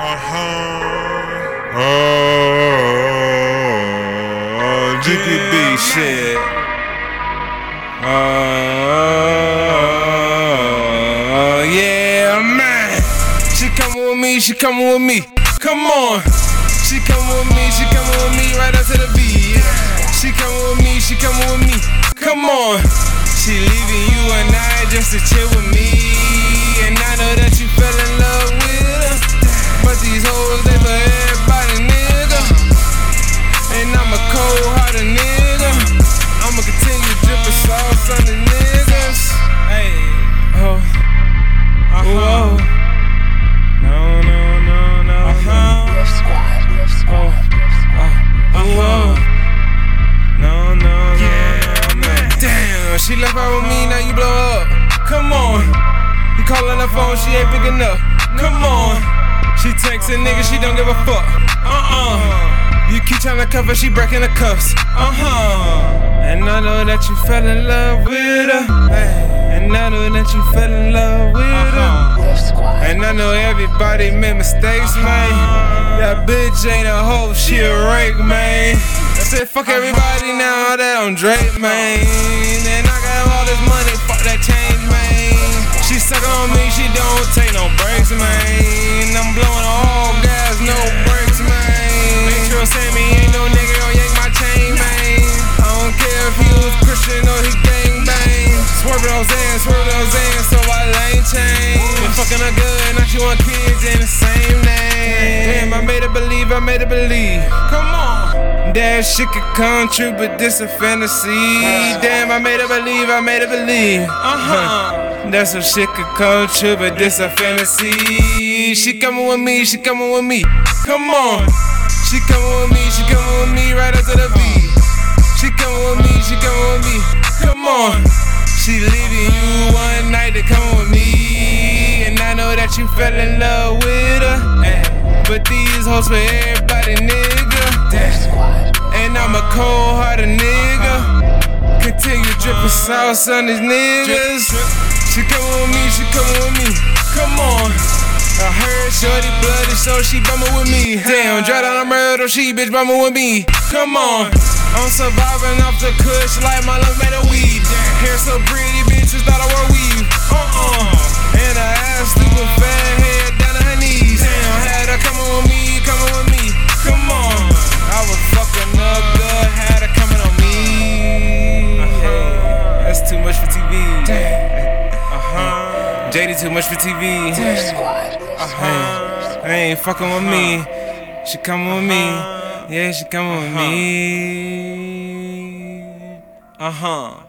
uh-huh. Oh, GPB shit. Uh, yeah, man. She coming with me, she coming with me. Come on. She coming with me, she coming with me right up to the beat. She coming with me, she coming with me. Come on. She leaving you and I just to chill with me. And I know that you fell in love with her. But these hoes, they for everybody, nigga. And I'm a cold hearted nigga. She with me, now you blow up. Come on. You calling her phone, she ain't picking up. Come on. She texting nigga, she don't give a fuck. Uh-uh. You keep trying to cover, she breaking the cuffs. Uh-huh. And I know that you fell in love with her. And I know that you fell in love with her. And I know everybody made mistakes, man. That bitch ain't a hoe, she a rake, man. I said, fuck everybody now that I'm Drake, man. On me, she don't take no breaks, man. I'm blowing all gas, no brakes, man. Make sure Sammy ain't no nigga gon' yank my chain, man. I don't care if he was Christian or he gang bang. Swerving on Zan, swerving on Zan, so I lane change. Been fucking her good, now she want kids in the same name. Damn, I made her believe, I made her believe. Come on. That shit could come true, but this a fantasy. Damn, I made her believe, I made her believe. Uh huh. That some shit could come true, but this a fantasy. She coming with me, she coming with me. Come on. She coming with me, she coming with me right up to the beat. She coming with me, she coming with me. Come on. She leaving you one night to come with me. And I know that you fell in love with her. Eh. But these hoes for everybody, nigga. Damn. And I'm a cold hearted nigga. Continue dripping sauce on these niggas. She coming with me, she coming with me. Come on. I heard Shorty bloody, so she bumming with me. Damn, dry down a murder, she bitch bumming with me. Come on. I'm surviving off the kush like my lungs made of weed. Hair so pretty, bitches thought I wore weave. Uh-uh. And her ass stupid fat head down to her knees. Damn, had her coming with me, coming with me. Come on. I was fucking up good, had her coming on me. Uh-huh. That's too much for TV. Uh-huh. JD too much for TV. Uh-huh. Hey, ain't fucking with me. She come with me. Yeah, she come with me. Uh huh.